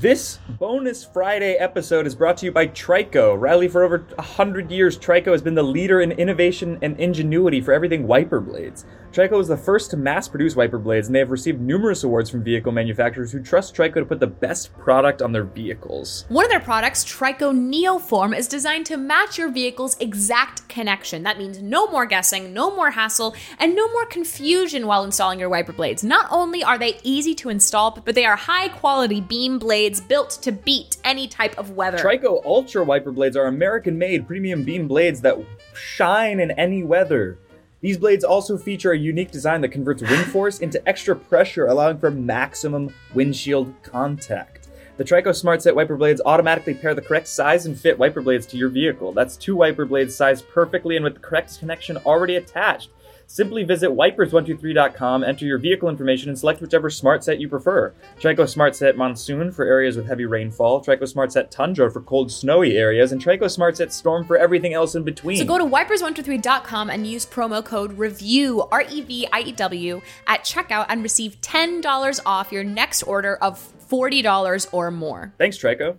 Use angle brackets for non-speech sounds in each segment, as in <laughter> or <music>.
This bonus Friday episode is brought to you by Trico. Reilly, for over 100 years, Trico has been the leader in innovation and ingenuity for everything wiper blades. Trico was the first to mass produce wiper blades, and they have received numerous awards from vehicle manufacturers who trust Trico to put the best product on their vehicles. One of their products, Trico Neoform, is designed to match your vehicle's exact connection. That means no more guessing, no more hassle, and no more confusion while installing your wiper blades. Not only are they easy to install, but they are high quality beam blades built to beat any type of weather. Trico Ultra wiper blades are American made premium beam blades that shine in any weather. These blades also feature a unique design that converts wind <gasps> force into extra pressure, allowing for maximum windshield contact. The Trico Smart Set wiper blades automatically pair the correct size and fit wiper blades to your vehicle. That's two wiper blades sized perfectly and with the correct connection already attached. Simply visit wipers123.com, enter your vehicle information, and select whichever smart set you prefer. Trico Smart Set Monsoon for areas with heavy rainfall, Trico Smart Set Tundra for cold, snowy areas, and Trico Smart Set Storm for everything else in between. So go to wipers123.com and use promo code REVIEW, R E V I E W, at checkout and receive $10 off your next order of $40 or more. Thanks, Trico.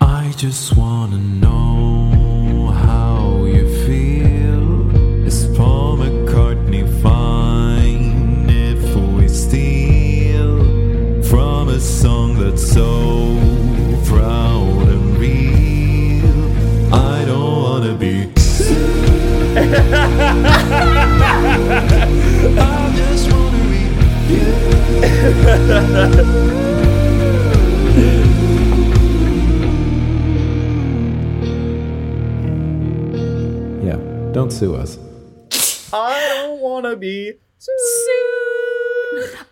I just wanna know song that's so proud and real? I don't wanna be. I just wanna be you. Yeah, don't sue us. I don't wanna be.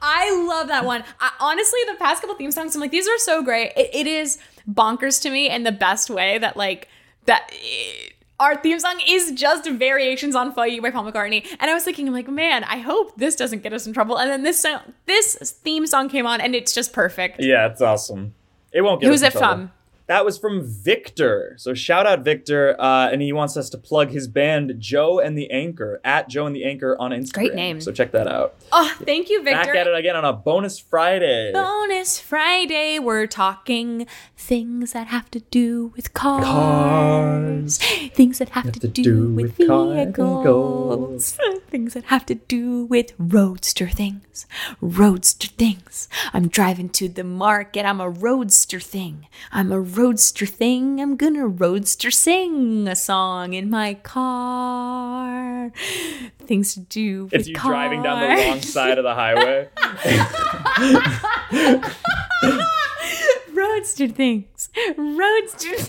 I love that one. I, honestly, the past couple theme songs, I'm like, these are so great. It, it is bonkers to me in the best way that, like, that. eh, our theme song is just variations on "For You" by Paul McCartney, and I was thinking, I'm like, man, I hope this doesn't get us in trouble. And then this song, this theme song came on, and it's just perfect. Yeah, it's awesome. It won't get Who's us in it trouble. from? That was from Victor. So shout out Victor, uh, and he wants us to plug his band Joe and the Anchor at Joe and the Anchor on Instagram. Great name. So check that out. Oh, thank you, Victor. Back at it again on a bonus Friday. Bonus Friday, we're talking things that have to do with cars, Cars. things that have, to, do, with vehicles, things that have to do with roadster things, roadster things. I'm driving to the market, I'm a roadster thing. I'm a roadster thing, I'm gonna roadster sing a song in my car. Things to do with It's you driving down the wrong side of the highway. <laughs> Roadster things. Roadster things.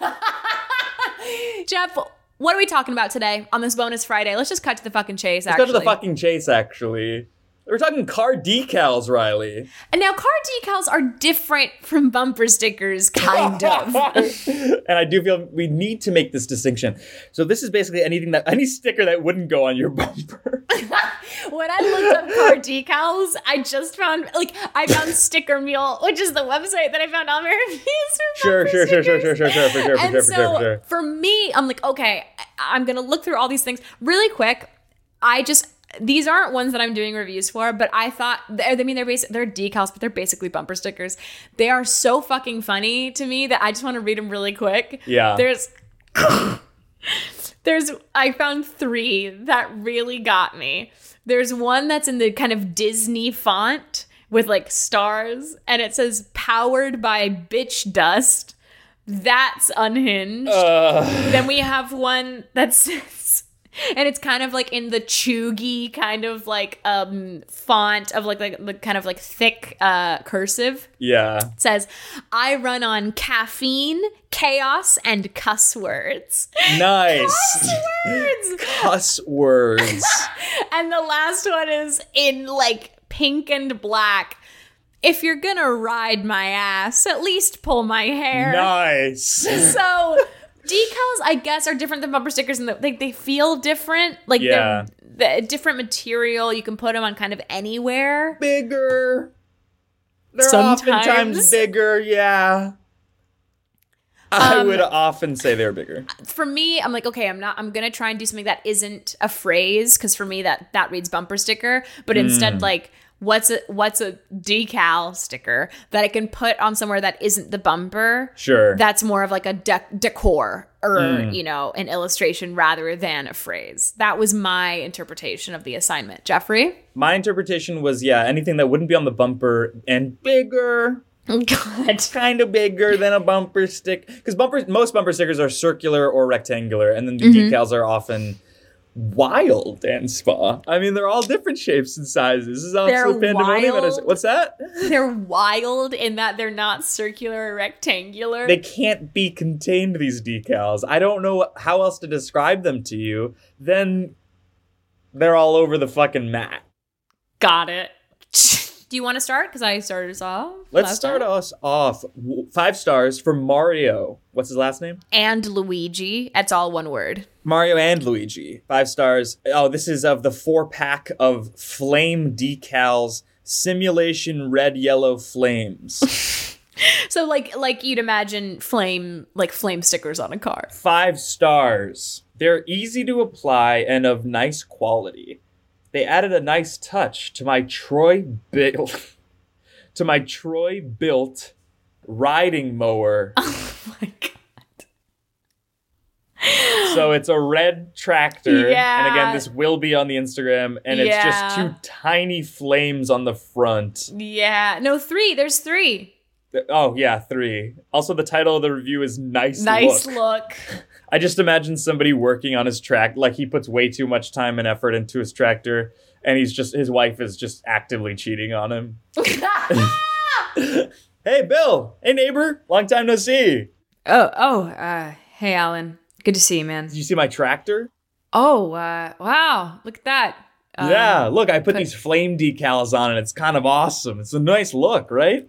<laughs> Geoff, what are we talking about today on this bonus Friday? Let's just cut to the fucking chase, actually. Let's actually. to the fucking chase, actually. We're talking car decals, Reilly. and now car decals are different from bumper stickers, kind of. <laughs> and I do feel we need to make this distinction. So this is basically anything that any sticker that wouldn't go on your bumper. <laughs> when I looked up car decals, I just found like I found Sticker Mule, which is the website that I found all my reviews for Sure, sure, sure, sure, sure, sure, sure, for sure, for and sure, for so sure, for sure. for me, I'm like, okay, I'm gonna look through all these things really quick. I just these aren't ones that I'm doing reviews for, but I thought I mean they're basic they're decals, but they're basically bumper stickers. They are so fucking funny to me that I just want to read them really quick. Yeah. There's there's I found three that really got me. There's one that's in the kind of Disney font with like stars, and it says "powered by bitch dust." That's unhinged. Uh, Then we have one that <laughs> says and it's kind of like in the chugi kind of like um font of like like the kind of like thick uh cursive. Yeah. It says, "I run on caffeine, chaos, and cuss words." Nice. Cuss Words. Cuss words. <laughs> And the last one is in like pink and black. If you're gonna ride my ass, at least pull my hair. nice. <laughs> So decals, I guess, are different than bumper stickers, and the, like they feel different. Like Yeah. they're the different material. You can put them on kind of anywhere. Bigger. They're Sometimes. oftentimes bigger, yeah. I Um, would often say they're bigger. For me, I'm like, okay, I'm not. I'm gonna try and do something that isn't a phrase because for me that that reads bumper sticker, but Hmm. instead like. What's a what's a decal sticker that I can put on somewhere that isn't the bumper? Sure. That's more of like a dec- decor or Hmm. you know an illustration rather than a phrase. That was my interpretation of the assignment. Geoffrey, My interpretation was yeah, anything that wouldn't be on the bumper and bigger. <laughs> God, Kind of bigger than a bumper stick. Because bumpers most bumper stickers are circular or rectangular, and then the Mm-hmm. decals are often wild and spa. I mean, they're all different shapes and sizes. This is They're pandemonium. wild. What's that? <laughs> they're wild in that they're not circular or rectangular. they can't be contained these decals i don't know how else to describe them to you then they're all over the fucking mat Got it. <laughs> Do you want to start? Because I started us off. let's start time. us off five stars for mario what's his last name And Luigi. That's all one word. mario and luigi five stars oh this is of the four pack of flame decals simulation red yellow flames <laughs> So like like you'd imagine flame like flame stickers on a car. five stars. They're easy to apply and of nice quality. They added a nice touch to my Troy built <laughs> to my Troy-Bilt riding mower. <laughs> Oh my god. so it's a red tractor. And again, this will be on the Instagram, and it's just two tiny flames on the front. Yeah. No, three. There's three. Oh yeah, three. Also, the title of the review is "Nice, Nice Look." look. <laughs> I just imagine somebody working on his track, like he puts way too much time and effort into his tractor, and he's just his wife is just actively cheating on him. <laughs> <laughs> hey, Bill. Hey, neighbor. Long time no see. Oh, oh, uh, hey Alan. Good to see you, man. Did you see my tractor? Oh, uh, wow. Look at that. Um, yeah. Look, I put put- these flame decals on, and it's kind of awesome. It's a nice look, right?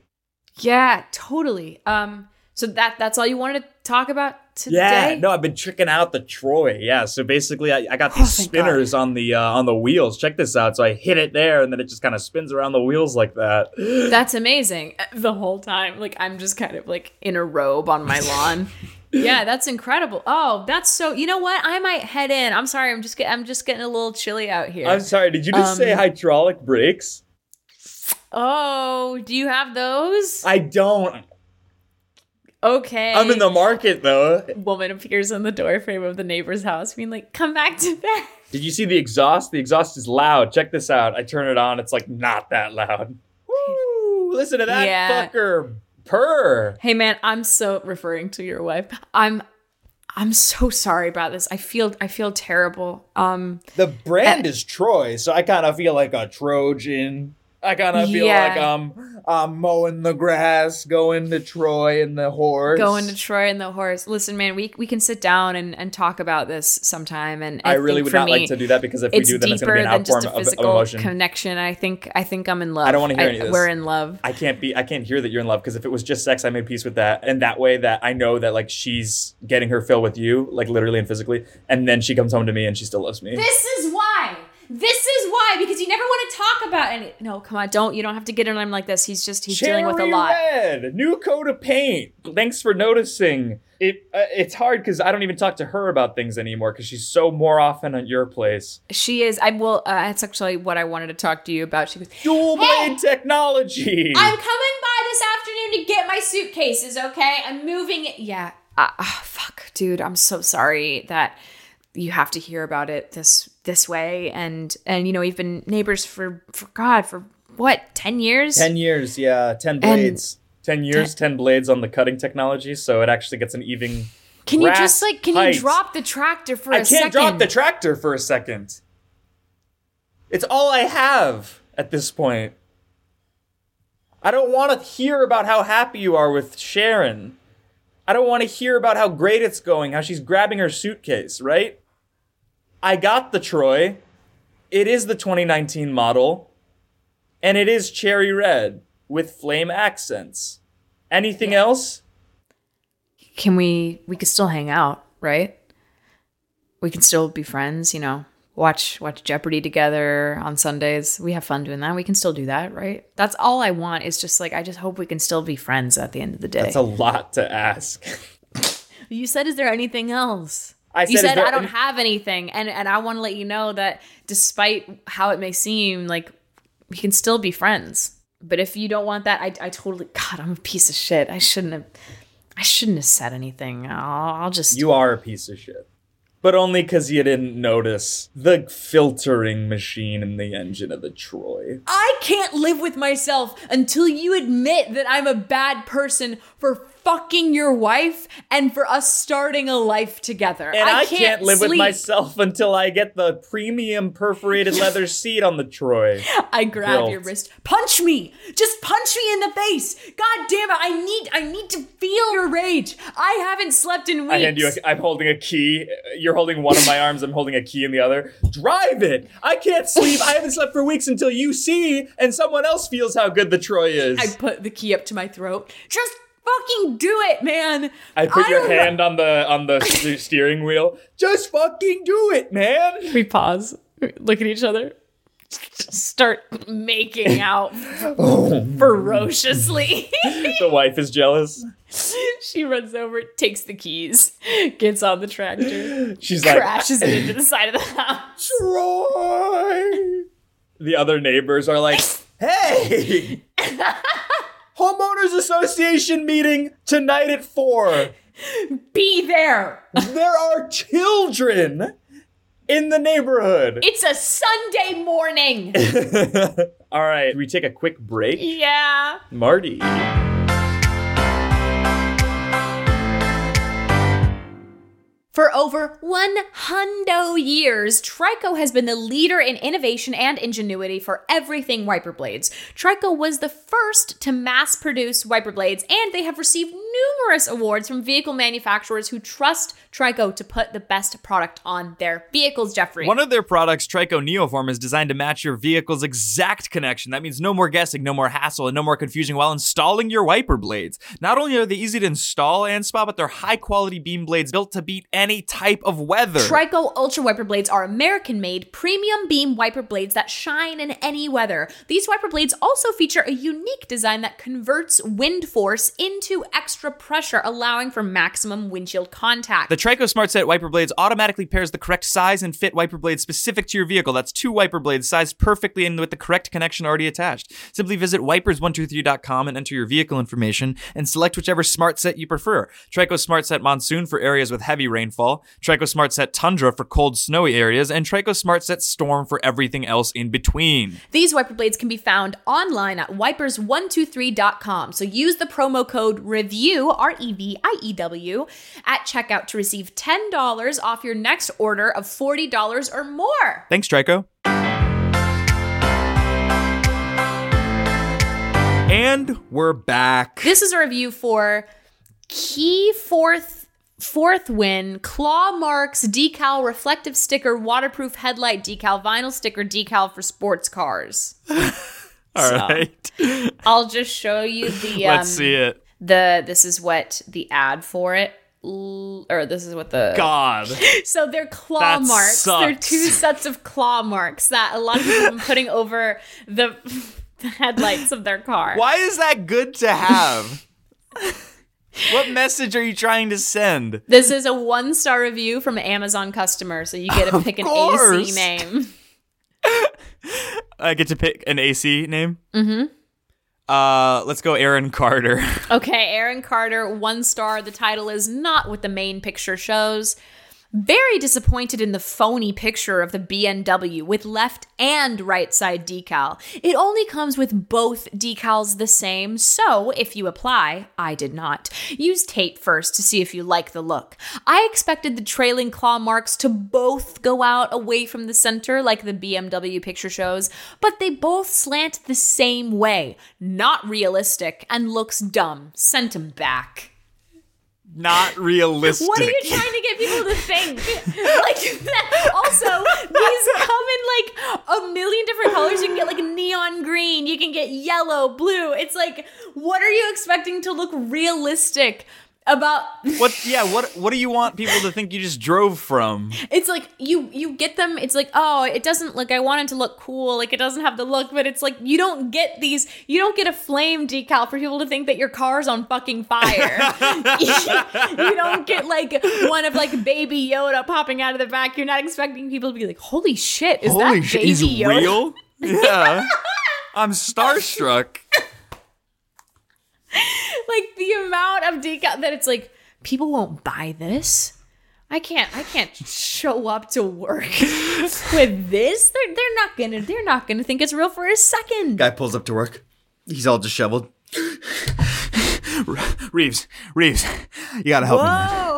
Yeah, totally. Um, so that that's all you wanted to talk about today? Yeah. No, I've been tricking out the Troy. Yeah. So basically, I, I got Oh, these thank spinners on the uh, on the wheels. Check this out. So I hit it there, and then it just kind of spins around the wheels like that. <gasps> That's amazing. Uh, The whole time, like I'm just kind of like in a robe on my lawn. <laughs> yeah, that's incredible. Oh, that's so. You know what? I might head in. I'm sorry. I'm just get, I'm just getting a little chilly out here. I'm sorry. Did you just say Um, hydraulic brakes? oh, do you have those? I don't. Okay. I'm in the market though. woman appears in the doorframe of the neighbor's house, being like, "Come back to bed." Did you see the exhaust? The exhaust is loud. Check this out. I turn it on. It's like not that loud. Woo! Listen to that Yeah. fucker purr. Hey man, I'm so referring to your wife. I'm I'm so sorry about this. I feel I feel terrible. Um The brand is Troy, so I kind of feel like a Trojan. I kind of feel Yeah. like I'm I'm mowing the grass, going to Troy and the horse. going to Troy and the horse. Listen, man, we we can sit down and, and talk about this sometime and I really think would for not me, like to do that because if we do, then it's going deeper to be an than just a of, of physical emotion. connection. I think I think I'm in love. I don't wanna hear any of this. We're in love. I can't be I can't hear that you're in love because if it was just sex, I made peace with that. And that way that I know that like she's getting her fill with you, like literally and physically, and then she comes home to me and she still loves me. This is why. This is why because you never want to talk about any. No, come on, don't. You don't have to get on him like this. He's just he's dealing with a Cherry lot. Red, new coat of paint. Thanks for noticing. It uh, it's hard because I don't even talk to her about things anymore because she's so more often at your place. She is. I will. Uh, that's actually what I wanted to talk to you about. She goes. Dual Hey! blade technology. I'm coming by this afternoon to get my suitcases. Okay, I'm moving it. Yeah. Uh, ah, fuck, dude. I'm so sorry that you have to hear about it this this way. And and you know we've been neighbors for for God for what ten years. ten years, yeah, ten blades. ten years, ten blades on the cutting technology, so it actually gets an even Can you just like can height. you drop the tractor for I a can't second? drop the tractor for a second. It's all I have at this point. I don't want to hear about how happy you are with Sharon. I don't want to hear about how great it's going, how she's grabbing her suitcase, right? I got the Troy. It is the 2019 model. And it is cherry red with flame accents. Anything else? Can we we could still hang out, right? We can still be friends, you know. Watch watch Jeopardy together on Sundays. We have fun doing that. We can still do that, right? That's all I want is just like I just hope we can still be friends at the end of the day. That's a lot to ask. <laughs> You said, "Is there anything else?" I you said, is said, there "I don't have anything," and and I want to let you know that despite how it may seem, like we can still be friends. But if you don't want that, I I totally God, I'm a piece of shit. I shouldn't have. I shouldn't have said anything. I'll, I'll just. You are a piece of shit. But only because you didn't notice the filtering machine in the engine of the Troy. I can't live with myself until you admit that I'm a bad person for fucking your wife and for us starting a life together. And I, can't, live with myself until I get the premium perforated <laughs> leather seat on the Troy. I grab Built. your wrist. Punch me! Just punch me in the face! God damn it! I need I need to feel your rage. I haven't slept in weeks. I hand you. A, I'm holding a key. You're holding one of my <laughs> arms. I'm holding a key in the other. Drive it. I can't sleep. I haven't slept for weeks until you see and someone else feels how good the Troy is. I put the key up to my throat. Just fucking do it, man. I put your don't know- hand on the on the <laughs> steering wheel. Just fucking do it, man. We pause, look at each other, start making out <laughs> ferociously. <laughs> The wife is jealous. she runs over, takes the keys, gets on the tractor, She's like, crashes it into the side of the house. Troy. The other neighbors are like, hey, homeowners association meeting tonight at four. <laughs> Be there. There are children in the neighborhood. It's a Sunday morning. <laughs> All right, we take a quick break. yeah. Marty. For over one hundo years, Trico has been the leader in innovation and ingenuity for everything wiper blades. Trico was the first to mass produce wiper blades, and they have received numerous awards from vehicle manufacturers who trust Trico to put the best product on their vehicles, Geoffrey. One of their products, Trico Neoform, is designed to match your vehicle's exact connection. That means no more guessing, no more hassle, and no more confusion while installing your wiper blades. Not only are they easy to install and spot, but they're high quality beam blades built to beat any type of weather. Trico Ultra Wiper Blades are American made premium beam wiper blades that shine in any weather. These wiper blades also feature a unique design that converts wind force into extra pressure, allowing for maximum windshield contact. the Trico Smart Set wiper blades automatically pairs the correct size and fit wiper blades specific to your vehicle. That's two wiper blades sized perfectly and with the correct connection already attached. Simply visit wipers123.com and enter your vehicle information and select whichever smart set you prefer. Trico Smart Set Monsoon for areas with heavy rainfall, Trico Smart Set Tundra for cold, snowy areas, and Trico Smart Set Storm for everything else in between. These wiper blades can be found online at wipers123.com. So use the promo code REVIEW, R E V I E W, at checkout to receive $10 off your next order of $40 or more. Thanks, Trico. And we're back. This is a review for Key Fourth Fourth Win Claw Marks Decal Reflective Sticker Waterproof Headlight Decal Vinyl Sticker Decal for sports cars. <laughs> All right. I'll just show you the um, Let's see it. The this is what the ad for it or this is what the God. <laughs> so they're claw That marks. They're two sets of claw marks that a lot of people have been putting <laughs> over the, the <laughs> headlights of their car. Why is that good to have? what message are you trying to send? This is a one star review from an Amazon customer, so you get to pick an AC name. I get to pick an AC name. Mm-hmm. Uh, let's go, Aaron Carter. <laughs> Okay, Aaron Carter, one star. The title is not what the main picture shows. Very disappointed in the phony picture of the BMW with left and right side decal. It only comes with both decals the same, so if you apply, I did not, use tape first to see if you like the look. I expected the trailing claw marks to both go out away from the center like the BMW picture shows, but they both slant the same way. Not realistic and looks dumb. Sent them back. Not realistic. <laughs> What are you trying to get people to think? <laughs> like that. <laughs> Also, these come in like a million different colors. You can get like neon green. You can get yellow, blue. It's like, what are you expecting to look realistic about? What? <laughs> Yeah. What? What do you want people to think you just drove from? It's like you you get them. It's like oh, it doesn't like I want it to look cool. Like it doesn't have the look, but it's like you don't get these. You don't get a flame decal for people to think that your car's on fucking fire. <laughs> <laughs> you don't get like one of like Baby Yoda popping out of the back. You're not expecting people to be like, holy shit, is Holy that! Baby He's Yoda? real. Yeah. I'm starstruck. Like the amount of decal that it's like people won't buy this. I can't I can't show up to work <laughs> with this. They're they're not gonna they're not gonna think it's real for a second. Guy pulls up to work. He's all disheveled. Reeves, Reeves, you gotta help me. man.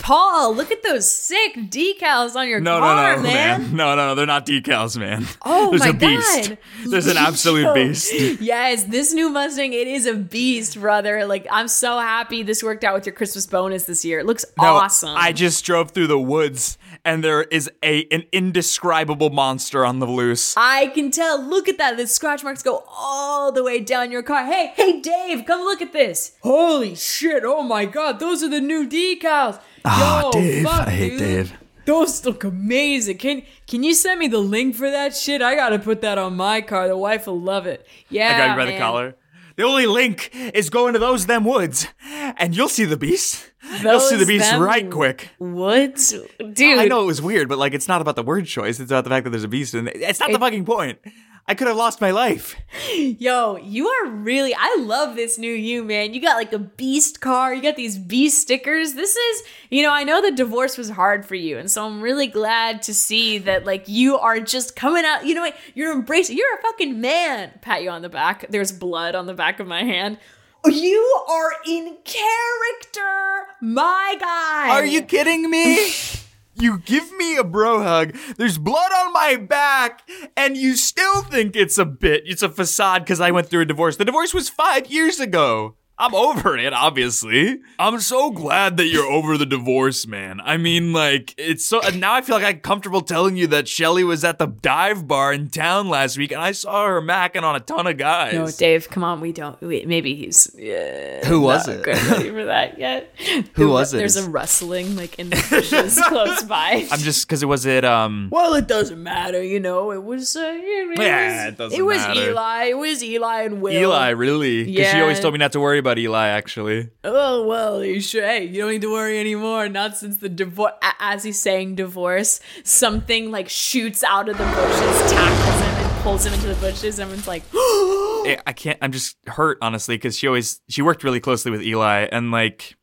Paul! Look at those sick decals on your No, car, no, no, man. man. No, no, they're not decals, man. <laughs> Oh There's my a beast. God. There's an absolute Yo. beast. <laughs> Yes, this new Mustang, it is a beast, brother. Like, I'm so happy this worked out with your Christmas bonus this year. It looks No, awesome. I just drove through the woods and there is a an indescribable monster on the loose. I can tell. Look at that. The scratch marks go all the way down your car. Hey, hey, Dave, come look at this. Holy shit. Oh my god, those are the new decals. Ah, Yo, Dave. fuck, I hate dude. Dave. Those look amazing. Can can you send me the link for that shit? I gotta put that on my car. The wife will love it. Yeah. I got you by the collar. The only link is going to those them woods, and you'll see the beast. you'll see the beast right quick. Woods, dude. I know it was weird, but like it's not about the word choice. It's about the fact that there's a beast, and it's not the fucking point. I could have lost my life. Yo, you are really I love this new you, man. You got like a beast car, you got these beast stickers. This is, you know, I know the divorce was hard for you, and so I'm really glad to see that like you are just coming out, you know what? You're embracing you're a fucking man. Pat you on the back. There's blood on the back of my hand. You are in character, my guy. Are you kidding me? <laughs> You give me a bro hug. There's blood on my back, and you still think it's a bit. It's a facade because I went through a divorce. The divorce was five years ago. I'm over it, obviously. I'm so glad that you're over the divorce, man. I mean, like, it's so. Now I feel like I'm comfortable telling you that Shelly was at the dive bar in town last week, and I saw her macking on a ton of guys. No, Dave, come on. We don't. Wait, maybe he's. Uh, Who was not it? ready for that yet? <laughs> Who The- was it? There's a rustling like in the bushes <laughs> close by. I'm just because it was it. Um, well, it doesn't matter, you know. It was. Uh, it, Yeah, was, it doesn't matter. It was matter. Eli. It was Eli and Will. Eli, really? Because she always told me not to worry about Eli. Actually, Oh well, you sure? Hey, you don't need to worry anymore. Not since the divorce. As he's saying divorce, something like shoots out of the bushes, tackles him, and pulls him into the bushes. And everyone's like, <gasps> I I can't. I'm just hurt, honestly, because she always she worked really closely with Eli, and like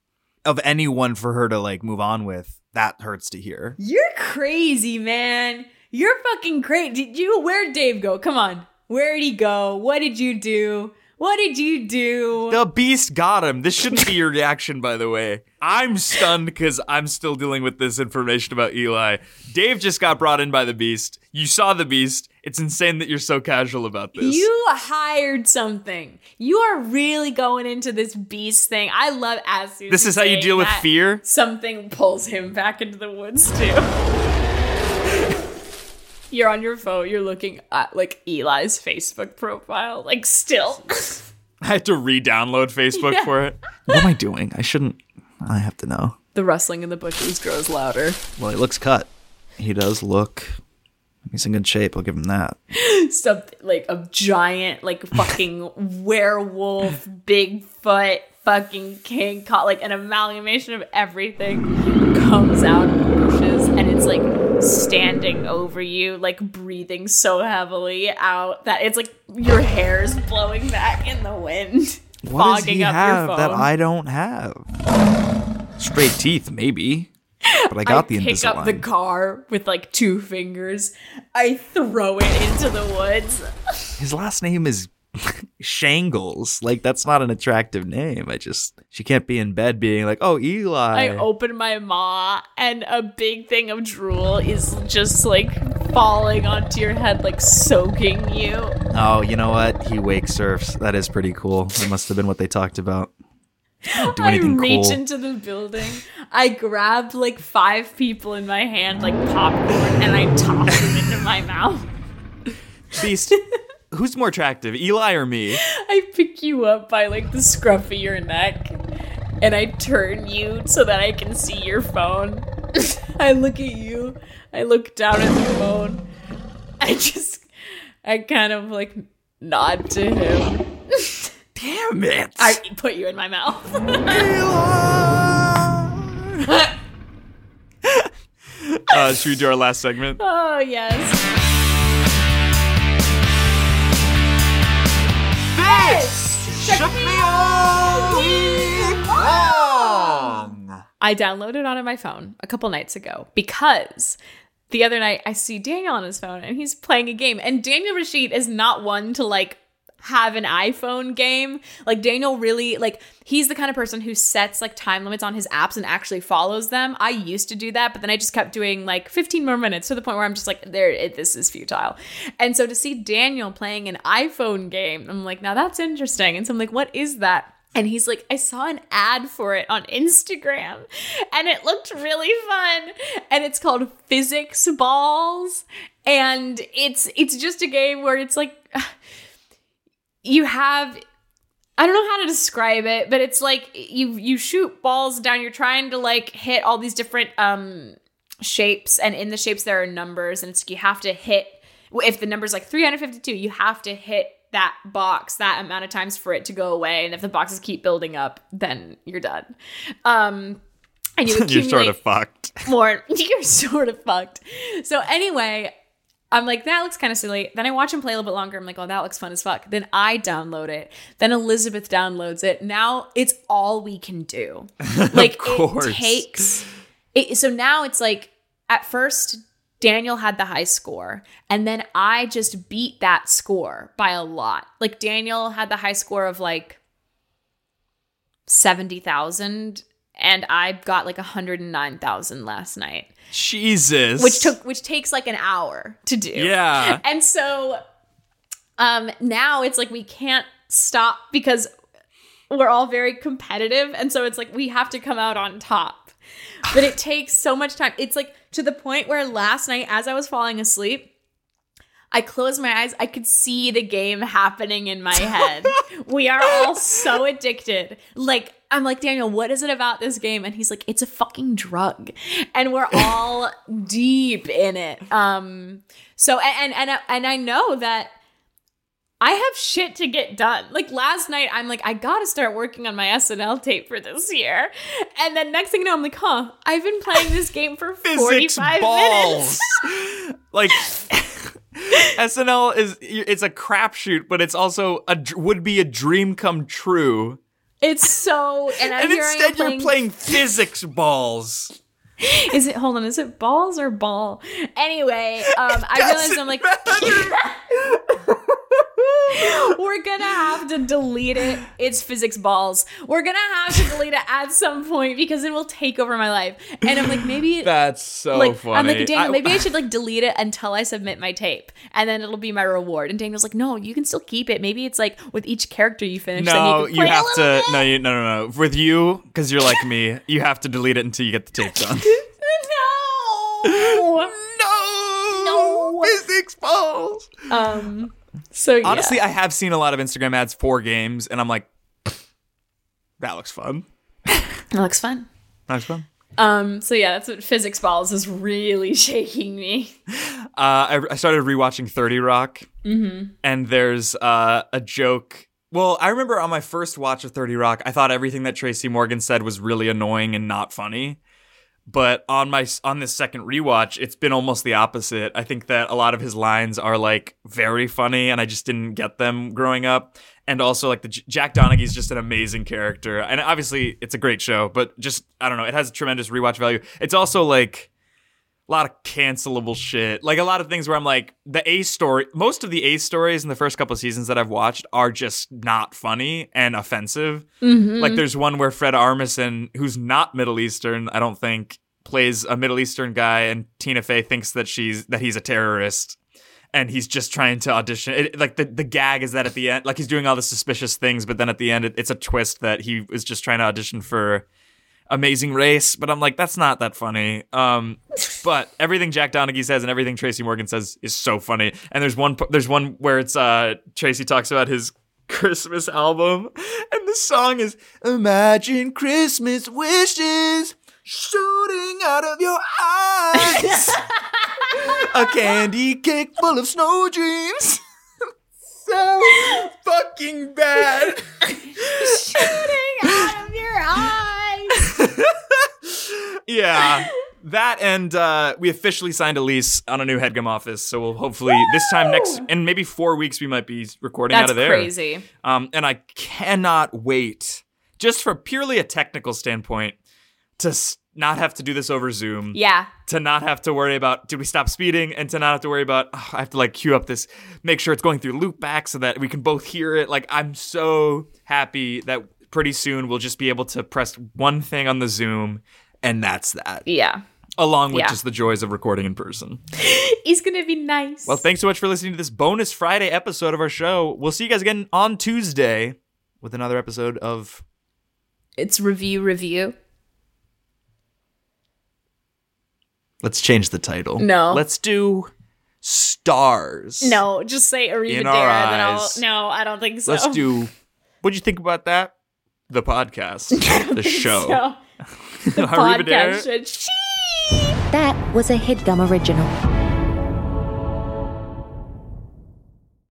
of anyone for her to like move on with, that hurts to hear. You're crazy, man. You're fucking great. Did you where'd Dave go? Come on. Where'd he go? What did you do? What did you do? The beast got him. This shouldn't be your reaction, by the way. I'm stunned because I'm still dealing with this information about Eli. Dave just got brought in by the beast. You saw the beast. It's insane that you're so casual about this. You hired something. You are really going into this beast thing. I love as Susan This is how you deal with fear? Something pulls him back into the woods too. <laughs> You're on your phone. You're looking at like Eli's Facebook profile, like still. I had to re-download Facebook for it. What am I doing? I shouldn't. I have to know. the rustling in the bushes grows louder. Well, he looks cut. He does look. He's in good shape. I'll give him that. something like a giant, like <laughs> fucking werewolf, Bigfoot, fucking King Kong, like an amalgamation of everything comes out of the bushes and it's like standing over you, like breathing so heavily out that it's like your hair's blowing back in the wind. What does fogging he up have your that. I don't have? Straight teeth, maybe. but I got the pick up the car with like two fingers. I throw it into the woods. His last name is Shangles. Like that's not an attractive name. I just she can't be in bed being like, "Oh, Eli." I open my maw, and a big thing of drool is just like falling onto your head, like soaking you. oh, you know what? He wake surfs. That is pretty cool. That must have been what they talked about. <laughs> I reach cool. into the building. I grab like five people in my hand, like popcorn, and I toss them into my mouth. Beast. <laughs> Who's more attractive, Eli or me? <laughs> I pick you up by like the scruff of your neck and I turn you so that I can see your phone. <laughs> I look at you. I look down at the phone. I just, I kind of like nod to him. <laughs> Damn it! I put you in my mouth. uh, should we do our last segment? oh, yes. Shook me all week long. I downloaded it onto my phone a couple nights ago because the other night I see Daniel on his phone and he's playing a game. And Daniel Rashid is not one to like have an iPhone game. Like Daniel really like he's the kind of person who sets like time limits on his apps and actually follows them. I used to do that, but then I just kept doing like 15 more minutes to the point where I'm just like there it, this is futile. And so to see Daniel playing an iPhone game, I'm like, now that's interesting. And so I'm like, what is that? And he's like, I saw an ad for it on Instagram and it looked really fun. And it's called Physics Balls. And it's it's just a game where it's like you have I don't know how to describe it, but it's like you you shoot balls down, you're trying to like hit all these different um shapes and in the shapes there are numbers and it's like you have to hit if the number's like 352, you have to hit that box that amount of times for it to go away and if the boxes keep building up, then you're done. Um and you <laughs> You're sort of fucked. more. <laughs> You're sort of fucked. So anyway, I'm like, that looks kind of silly. Then I watch him play a little bit longer. I'm like, oh, that looks fun as fuck. Then I download it. Then Elizabeth downloads it. Now it's all we can do. <laughs> Like course. it takes. It, so now it's like at first Daniel had the high score, and then I just beat that score by a lot. Like Daniel had the high score of like seventy thousand, and I got like hundred and nine thousand last night Jesus. which took which takes like an hour to do. Yeah. And so um now it's like we can't stop because we're all very competitive and so it's like we have to come out on top. But it takes so much time. It's like to the point where last night as I was falling asleep I closed my eyes. I could see the game happening in my head. <laughs> we are all so addicted. Like, I'm like, Daniel, what is it about this game? And he's like, it's a fucking drug. And we're <laughs> all deep in it. Um, so and and and, and I know that I have shit to get done. Like last night, I'm like, I gotta start working on my SNL tape for this year. And then next thing you know, I'm like, huh, I've been playing this game for <laughs> 45 minutes. like <laughs> SNL is it's a crapshoot, but it's also a would be a dream come true. It's so, and, And instead, playing, you're playing physics balls. Is it? Hold on. Is it balls or ball? Anyway, um, I <laughs> realized I'm like, <laughs> <laughs> we're gonna have to delete it. It's physics balls. We're gonna have to delete it at some point because it will take over my life. And I'm like, maybe <laughs> That's so like funny. I'm like Daniel, maybe I <laughs> should like delete it until I submit my tape, and then it'll be my reward. And Daniel's like, no, you can still keep it. Maybe it's like with each character you finish. then No, you, can you, have to. bit. No, you, no, no, no. With you, because you're like me, you have to delete it until you get the tape done. no. no, No. physics balls. Um. So yeah. Honestly, I have seen a lot of Instagram ads for games, and I'm like, that looks fun. <laughs> that looks fun. That looks fun. Um, so yeah, that's what physics balls is really <laughs> shaking me. Uh, I, I started rewatching 30 Rock, and there's uh, a joke. Well, I remember on my first watch of 30 Rock, I thought everything that Tracy Morgan said was really annoying and not funny. But on my on this second rewatch, it's been almost the opposite. I think that a lot of his lines are like very funny, and I just didn't get them growing up. And also, like the jack donaghy is just an amazing character, and obviously it's a great show. But just I don't know, it has tremendous rewatch value. It's also like a lot of cancelable shit. Like a lot of things where I'm like, the A story, most of the A stories in the first couple of seasons that I've watched are just not funny and offensive. Mm-hmm. Like there's one where Fred Armisen, who's not Middle Eastern, I don't think, plays a Middle Eastern guy, and Tina Fey thinks that she's that he's a terrorist. And he's just trying to audition. It, like the, the gag is that at the end, like he's doing all the suspicious things, but then at the end, it, it's a twist that he was just trying to audition for Amazing Race, but I'm like, that's not that funny. Um, but <laughs> everything Jack Donaghy says and everything Tracy Morgan says is so funny. And there's one, there's one where it's uh Tracy talks about his <laughs> Christmas album, and the song is "Imagine Christmas wishes shooting out of your eyes, <laughs> a candy cake full of snow dreams." so fucking bad. Shooting out of your eyes. <laughs> yeah. That and uh, we officially signed a lease on a new headgum office, so we'll hopefully this time next in maybe four weeks we might be recording That's out of there. crazy. Um, and I cannot wait, just for purely a technical standpoint, to s- not have to do this over Zoom. Yeah. To not have to worry about did we stop speeding, and to not have to worry about oh, I have to like queue up this, make sure it's going through loop back so that we can both hear it. Like I'm so happy that pretty soon we'll just be able to press one thing on the Zoom, and that's that. Yeah. Along with Yeah. just the joys of recording in person. <gasps> it's gonna be nice. Well, thanks so much for listening to this bonus Friday episode of our show. We'll see you guys again on Tuesday with another episode of it's Review Revue. Let's change the title. No. Let's do stars. No, just say Arriva In our and then I'll. eyes. No, I don't think so. Let's do. What'd you think about that? The podcast, <laughs> the show. So, <laughs> the Arrivederci. podcast should. That was a headgum original.